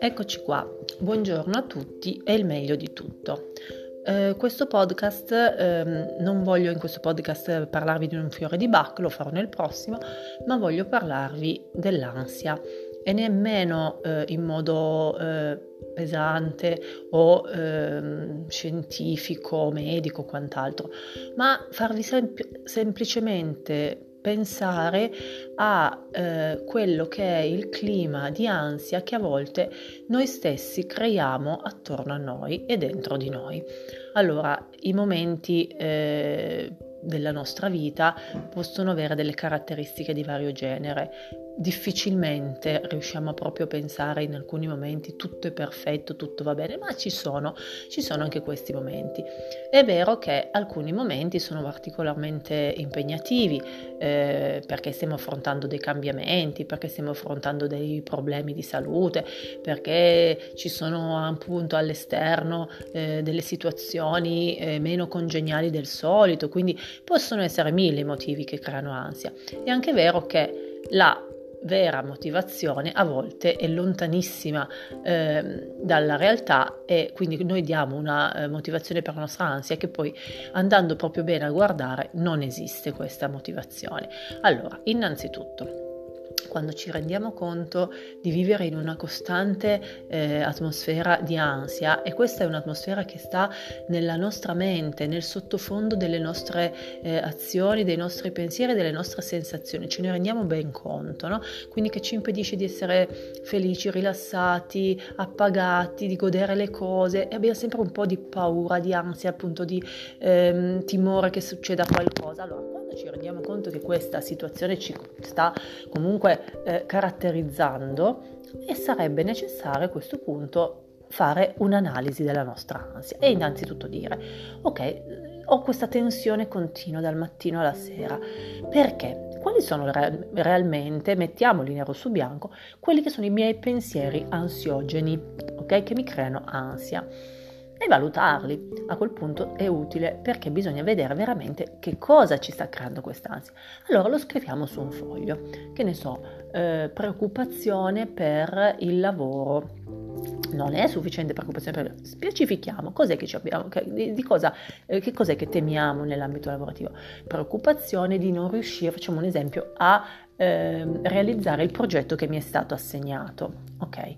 Eccoci qua, buongiorno a tutti e il meglio di tutto. Eh, questo podcast, eh, non voglio in questo podcast parlarvi di un fiore di Bach, lo farò nel prossimo, ma voglio parlarvi dell'ansia e nemmeno eh, in modo eh, pesante o ehm, scientifico, medico, quant'altro, ma farvi sem- semplicemente pensare a eh, quello che è il clima di ansia che a volte noi stessi creiamo attorno a noi e dentro di noi. Allora, i momenti eh, della nostra vita possono avere delle caratteristiche di vario genere difficilmente riusciamo proprio a pensare in alcuni momenti tutto è perfetto, tutto va bene, ma ci sono, ci sono anche questi momenti. È vero che alcuni momenti sono particolarmente impegnativi eh, perché stiamo affrontando dei cambiamenti, perché stiamo affrontando dei problemi di salute, perché ci sono appunto all'esterno eh, delle situazioni eh, meno congeniali del solito, quindi possono essere mille i motivi che creano ansia. È anche vero che la vera motivazione a volte è lontanissima eh, dalla realtà e quindi noi diamo una eh, motivazione per la nostra ansia che poi andando proprio bene a guardare non esiste questa motivazione. Allora, innanzitutto quando ci rendiamo conto di vivere in una costante eh, atmosfera di ansia e questa è un'atmosfera che sta nella nostra mente, nel sottofondo delle nostre eh, azioni, dei nostri pensieri, delle nostre sensazioni, ce ne rendiamo ben conto, no? quindi che ci impedisce di essere felici, rilassati, appagati, di godere le cose e abbiamo sempre un po' di paura, di ansia, appunto di ehm, timore che succeda qualcosa. Allora, ci rendiamo conto che questa situazione ci sta comunque eh, caratterizzando e sarebbe necessario a questo punto fare un'analisi della nostra ansia e innanzitutto dire ok ho questa tensione continua dal mattino alla sera perché quali sono re- realmente, mettiamoli nero su bianco, quelli che sono i miei pensieri ansiogeni, ok? Che mi creano ansia e valutarli. A quel punto è utile perché bisogna vedere veramente che cosa ci sta creando quest'ansia. Allora lo scriviamo su un foglio, che ne so, eh, preoccupazione per il lavoro. Non è sufficiente preoccupazione per specifichiamo cos'è che abbiamo, che, di, di cosa, eh, che cos'è che temiamo nell'ambito lavorativo. Preoccupazione di non riuscire, facciamo un esempio, a eh, realizzare il progetto che mi è stato assegnato. Ok?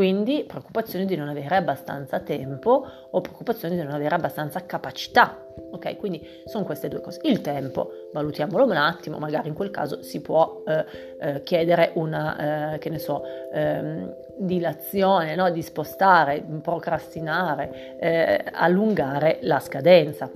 Quindi preoccupazione di non avere abbastanza tempo o preoccupazione di non avere abbastanza capacità. Ok, quindi sono queste due cose. Il tempo, valutiamolo un attimo, magari in quel caso si può eh, eh, chiedere una, eh, che ne so, ehm, dilazione, no? di spostare, procrastinare, eh, allungare la scadenza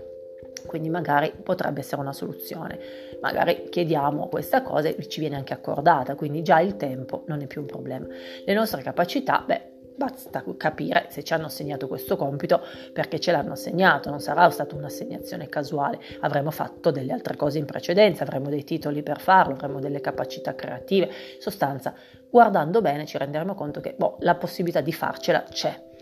quindi magari potrebbe essere una soluzione. Magari chiediamo questa cosa e ci viene anche accordata, quindi già il tempo non è più un problema. Le nostre capacità, beh, Basta capire se ci hanno assegnato questo compito perché ce l'hanno assegnato, non sarà stata un'assegnazione casuale, avremo fatto delle altre cose in precedenza, avremo dei titoli per farlo, avremo delle capacità creative. In sostanza, guardando bene ci renderemo conto che boh, la possibilità di farcela c'è.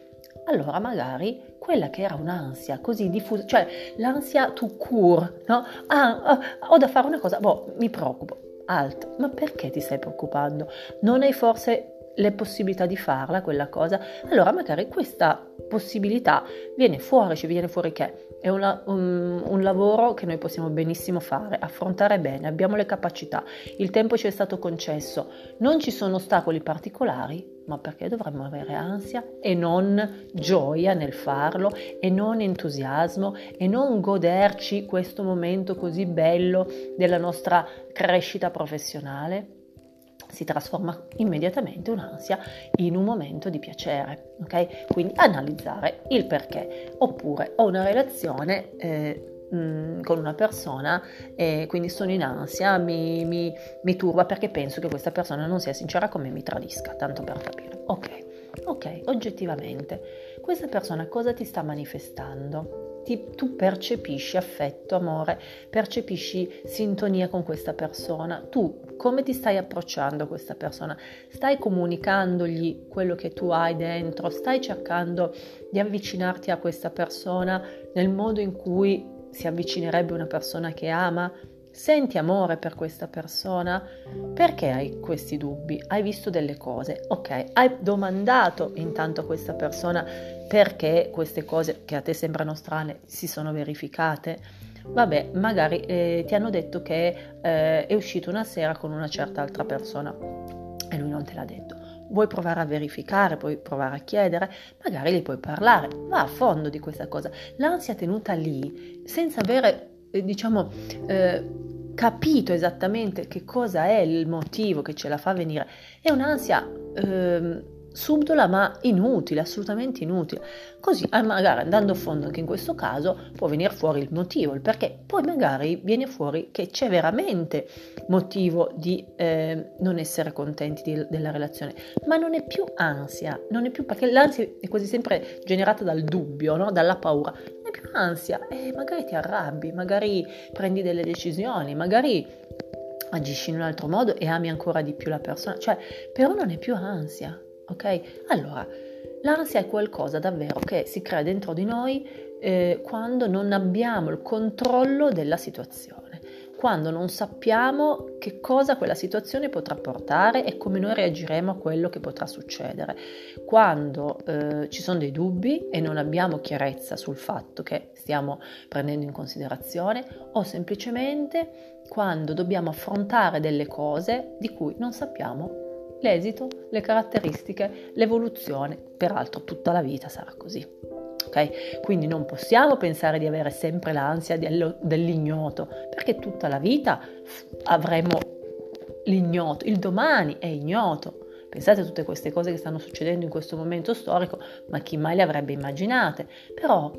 Allora magari quella che era un'ansia così diffusa, cioè l'ansia to cure, no? Ah, ah, ho da fare una cosa, boh, mi preoccupo. Alt, ma perché ti stai preoccupando? Non hai forse le possibilità di farla quella cosa? Allora magari questa possibilità viene fuori, ci viene fuori che è una, un, un, lavoro che noi possiamo benissimo fare, affrontare bene, abbiamo le capacità, il tempo ci è stato concesso, non ci sono ostacoli particolari, ma perché dovremmo avere ansia e non gioia nel farlo e non entusiasmo e non goderci questo momento così bello della nostra crescita professionale? Si trasforma immediatamente un'ansia in un momento di piacere, ok? Quindi analizzare il perché, oppure ho una relazione eh, mh, con una persona e quindi sono in ansia, mi, mi, mi turba perché penso che questa persona non sia sincera con me mi tradisca, tanto per capire. Ok, ok, oggettivamente, questa persona cosa ti sta manifestando? Ti, tu percepisci affetto, amore, percepisci sintonia con questa persona, tu come ti stai approcciando a questa persona? Stai comunicandogli quello che tu hai dentro, stai cercando di avvicinarti a questa persona nel modo in cui si avvicinerebbe una persona che ama Senti amore per questa persona? Perché hai questi dubbi? Hai visto delle cose? Ok, hai domandato intanto a questa persona perché queste cose che a te sembrano strane si sono verificate? Vabbè, magari eh, ti hanno detto che eh, è uscito una sera con una certa altra persona e lui non te l'ha detto. Vuoi provare a verificare, puoi provare a chiedere, magari gli puoi parlare, va a fondo di questa cosa. L'ansia tenuta lì senza avere diciamo, eh, capito esattamente che cosa è il motivo che ce la fa venire, è un'ansia eh, subdola ma inutile, assolutamente inutile. Così eh, magari andando a fondo anche in questo caso può venire fuori il motivo, il perché, poi magari viene fuori che c'è veramente motivo di eh, non essere contenti di, della relazione, ma non è più ansia, non è più perché l'ansia è quasi sempre generata dal dubbio, no? dalla paura, non è più ansia. E magari ti arrabbi, magari prendi delle decisioni, magari agisci in un altro modo e ami ancora di più la persona, cioè però non è più ansia, ok? Allora, l'ansia è qualcosa davvero che si crea dentro di noi eh, quando non abbiamo il controllo della situazione quando non sappiamo che cosa quella situazione potrà portare e come noi reagiremo a quello che potrà succedere, quando eh, ci sono dei dubbi e non abbiamo chiarezza sul fatto che stiamo prendendo in considerazione o semplicemente quando dobbiamo affrontare delle cose di cui non sappiamo l'esito, le caratteristiche, l'evoluzione, peraltro tutta la vita sarà così. Okay? Quindi non possiamo pensare di avere sempre l'ansia dell'ignoto, perché tutta la vita avremo l'ignoto, il domani è ignoto. Pensate a tutte queste cose che stanno succedendo in questo momento storico, ma chi mai le avrebbe immaginate? Però,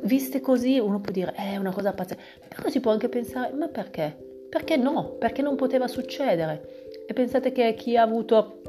viste così, uno può dire, è una cosa pazzesca, però si può anche pensare, ma perché? Perché no? Perché non poteva succedere? E pensate che chi ha avuto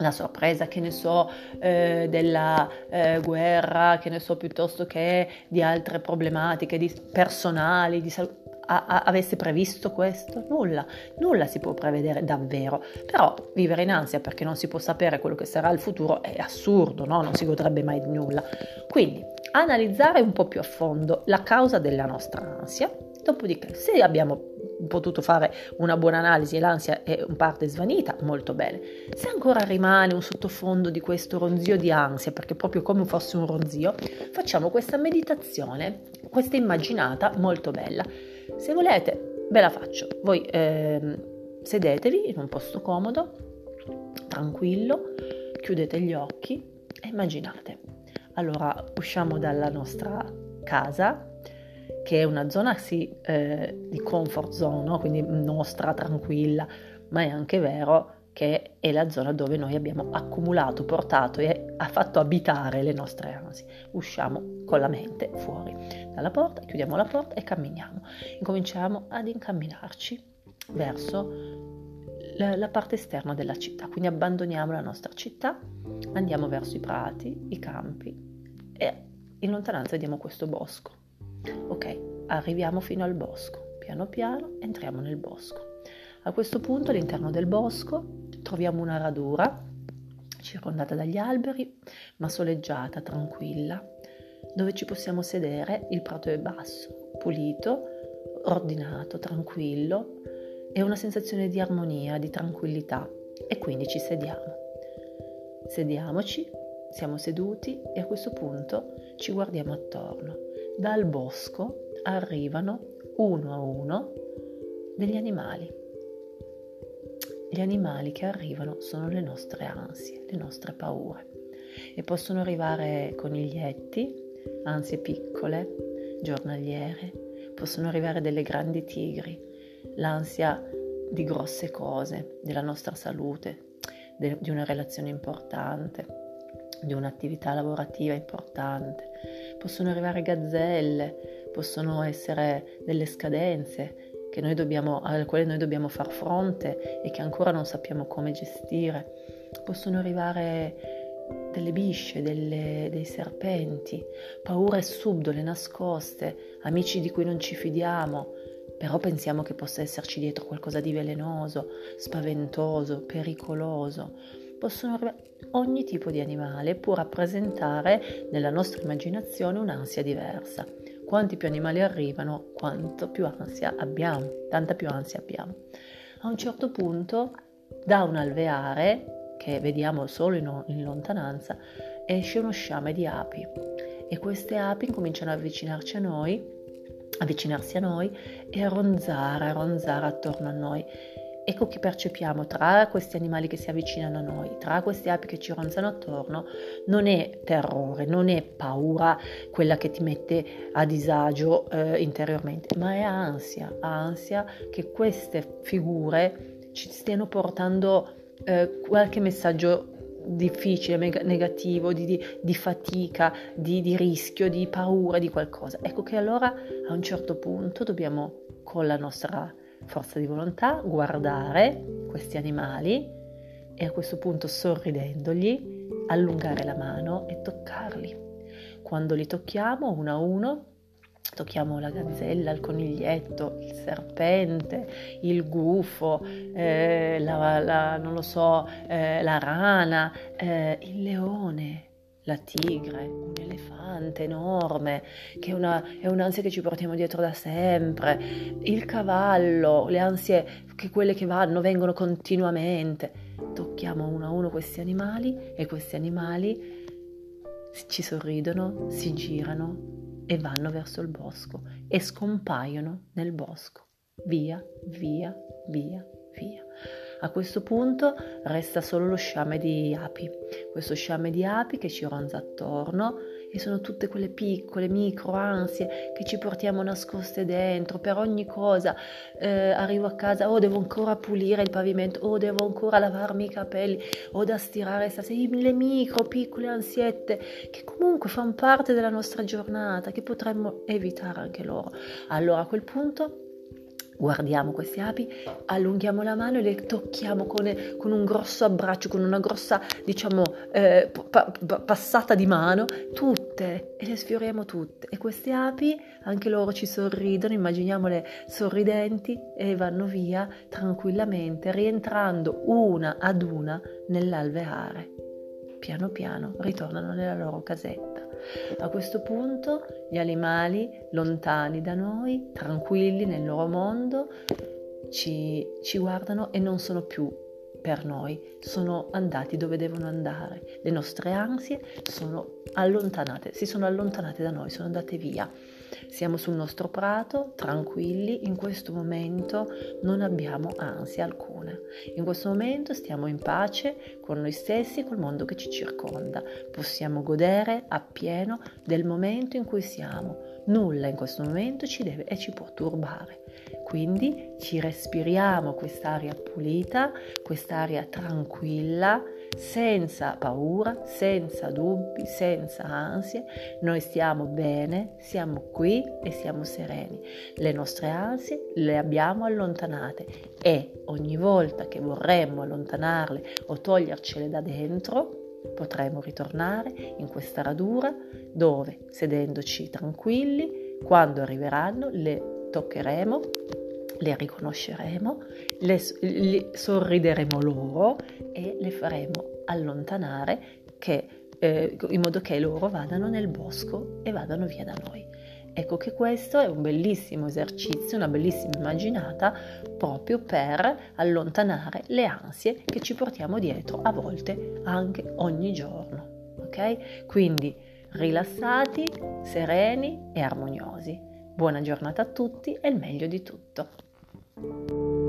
la sorpresa, che ne so, eh, della eh, guerra, che ne so, piuttosto che di altre problematiche di personali, di salute, avesse previsto questo? Nulla, nulla si può prevedere davvero. Però vivere in ansia perché non si può sapere quello che sarà il futuro è assurdo, no? Non si godrebbe mai di nulla. Quindi analizzare un po' più a fondo la causa della nostra ansia Dopodiché, se abbiamo potuto fare una buona analisi e l'ansia è in parte svanita, molto bene. Se ancora rimane un sottofondo di questo ronzio di ansia, perché proprio come fosse un ronzio, facciamo questa meditazione, questa immaginata molto bella. Se volete, ve la faccio. Voi eh, sedetevi in un posto comodo, tranquillo, chiudete gli occhi e immaginate. Allora usciamo dalla nostra casa, che è una zona sì eh, di comfort zone, no? quindi nostra, tranquilla, ma è anche vero che è la zona dove noi abbiamo accumulato, portato e ha fatto abitare le nostre ansie. Usciamo con la mente fuori dalla porta, chiudiamo la porta e camminiamo. Incominciamo ad incamminarci verso la parte esterna della città, quindi abbandoniamo la nostra città, andiamo verso i prati, i campi e in lontananza vediamo questo bosco. Ok, arriviamo fino al bosco. Piano piano entriamo nel bosco. A questo punto all'interno del bosco troviamo una radura circondata dagli alberi, ma soleggiata, tranquilla, dove ci possiamo sedere. Il prato è basso, pulito, ordinato, tranquillo e una sensazione di armonia, di tranquillità e quindi ci sediamo. Sediamoci, siamo seduti e a questo punto ci guardiamo attorno dal bosco arrivano uno a uno degli animali. Gli animali che arrivano sono le nostre ansie, le nostre paure e possono arrivare coniglietti, ansie piccole, giornaliere, possono arrivare delle grandi tigri, l'ansia di grosse cose, della nostra salute, de- di una relazione importante, di un'attività lavorativa importante, possono arrivare gazzelle, possono essere delle scadenze dobbiamo, alle quali noi dobbiamo far fronte e che ancora non sappiamo come gestire, possono arrivare delle bisce, delle, dei serpenti, paure subdole, nascoste, amici di cui non ci fidiamo, però pensiamo che possa esserci dietro qualcosa di velenoso, spaventoso, pericoloso possono ogni tipo di animale può rappresentare nella nostra immaginazione un'ansia diversa. quanti più animali arrivano, quanto più ansia abbiamo, tanta più ansia abbiamo. A un certo punto, da un alveare, che vediamo solo in, in lontananza, esce uno sciame di api e queste api cominciano ad avvicinarci a noi, avvicinarsi a noi e a ronzare, a ronzare attorno a noi Ecco che percepiamo tra questi animali che si avvicinano a noi, tra queste api che ci ronzano attorno, non è terrore, non è paura quella che ti mette a disagio eh, interiormente, ma è ansia, ansia che queste figure ci stiano portando eh, qualche messaggio difficile, negativo, di, di, di fatica, di, di rischio, di paura, di qualcosa. Ecco che allora a un certo punto dobbiamo con la nostra forza di volontà, guardare questi animali e a questo punto sorridendogli allungare la mano e toccarli. Quando li tocchiamo uno a uno, tocchiamo la gazzella, il coniglietto, il serpente, il gufo, eh, la, la, non lo so, eh, la rana, eh, il leone, la tigre, un elefante enorme, che è, una, è, un'ansia che ci portiamo dietro da sempre, il cavallo, le ansie, che quelle che vanno, vengono continuamente. Tocchiamo uno a uno questi animali e questi animali ci sorridono, si girano e vanno verso il bosco e scompaiono nel bosco. Via, via, via, via. A questo punto resta solo lo sciame di api, questo sciame di api che ci ronza attorno e sono tutte quelle piccole micro ansie che ci portiamo nascoste dentro per ogni cosa. Eh, arrivo a casa, oh devo ancora pulire il pavimento, oh devo ancora lavarmi i capelli, o da stirare stasera, le micro piccole ansiette che comunque fanno parte della nostra giornata, che potremmo evitare anche loro. Allora a quel punto guardiamo queste api, allunghiamo la mano e le tocchiamo con, con un grosso abbraccio, con una grossa, diciamo, eh, pa- pa- passata di mano, tutte, e le sfioriamo tutte. E queste api, anche loro ci sorridono, immaginiamole sorridenti e vanno via tranquillamente, rientrando una ad una nell'alveare. Piano piano ritornano nella loro casetta. A questo punto gli animali lontani da noi, tranquilli nel loro mondo, ci, ci guardano e non sono più per noi, sono andati dove devono andare. Le nostre ansie sono allontanate, si sono allontanate da noi, sono andate via. Siamo sul nostro prato, tranquilli, in questo momento non abbiamo ansia alcuna. In questo momento stiamo in pace con noi stessi e col mondo che ci circonda. Possiamo godere appieno del momento in cui siamo. Nulla in questo momento ci deve e ci può turbare. Quindi ci respiriamo quest'aria pulita, quest'aria tranquilla, senza paura, senza dubbi, senza ansie. Noi stiamo bene, siamo qui e siamo sereni. Le nostre ansie le abbiamo allontanate e ogni volta che vorremmo allontanarle o togliercele da dentro, potremo ritornare in questa radura dove, sedendoci tranquilli, quando arriveranno le toccheremo le riconosceremo, le, le sorrideremo loro e le faremo allontanare che, eh, in modo che loro vadano nel bosco e vadano via da noi. Ecco che questo è un bellissimo esercizio, una bellissima immaginata proprio per allontanare le ansie che ci portiamo dietro a volte anche ogni giorno. Ok? Quindi rilassati, sereni e armoniosi. Buona giornata a tutti e il meglio di tutto. you